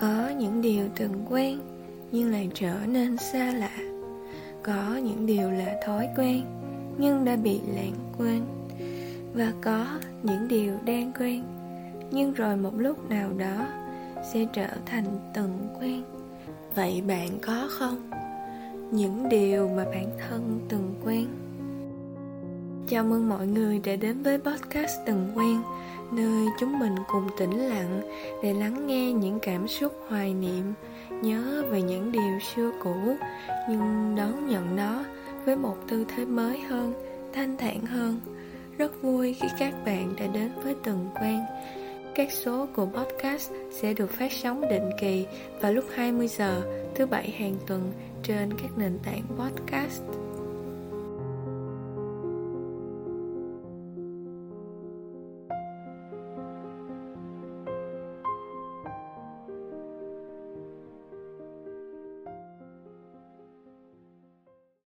Có những điều từng quen, nhưng lại trở nên xa lạ. Có những điều là thói quen, nhưng đã bị lãng quên. Và có những điều đang quen, Nhưng rồi một lúc nào đó sẽ trở thành từng quen. Vậy bạn có không? Những điều mà bản thân từng quen. Chào mừng mọi người đã đến với podcast Từng Quen. Chúng mình cùng tĩnh lặng để lắng nghe những cảm xúc hoài niệm Nhớ về những điều xưa cũ Nhưng đón nhận nó với một tư thế mới hơn, thanh thản hơn Rất vui khi các bạn đã đến với Từng Quen các số của podcast sẽ được phát sóng định kỳ vào lúc 20 giờ thứ bảy hàng tuần trên các nền tảng podcast.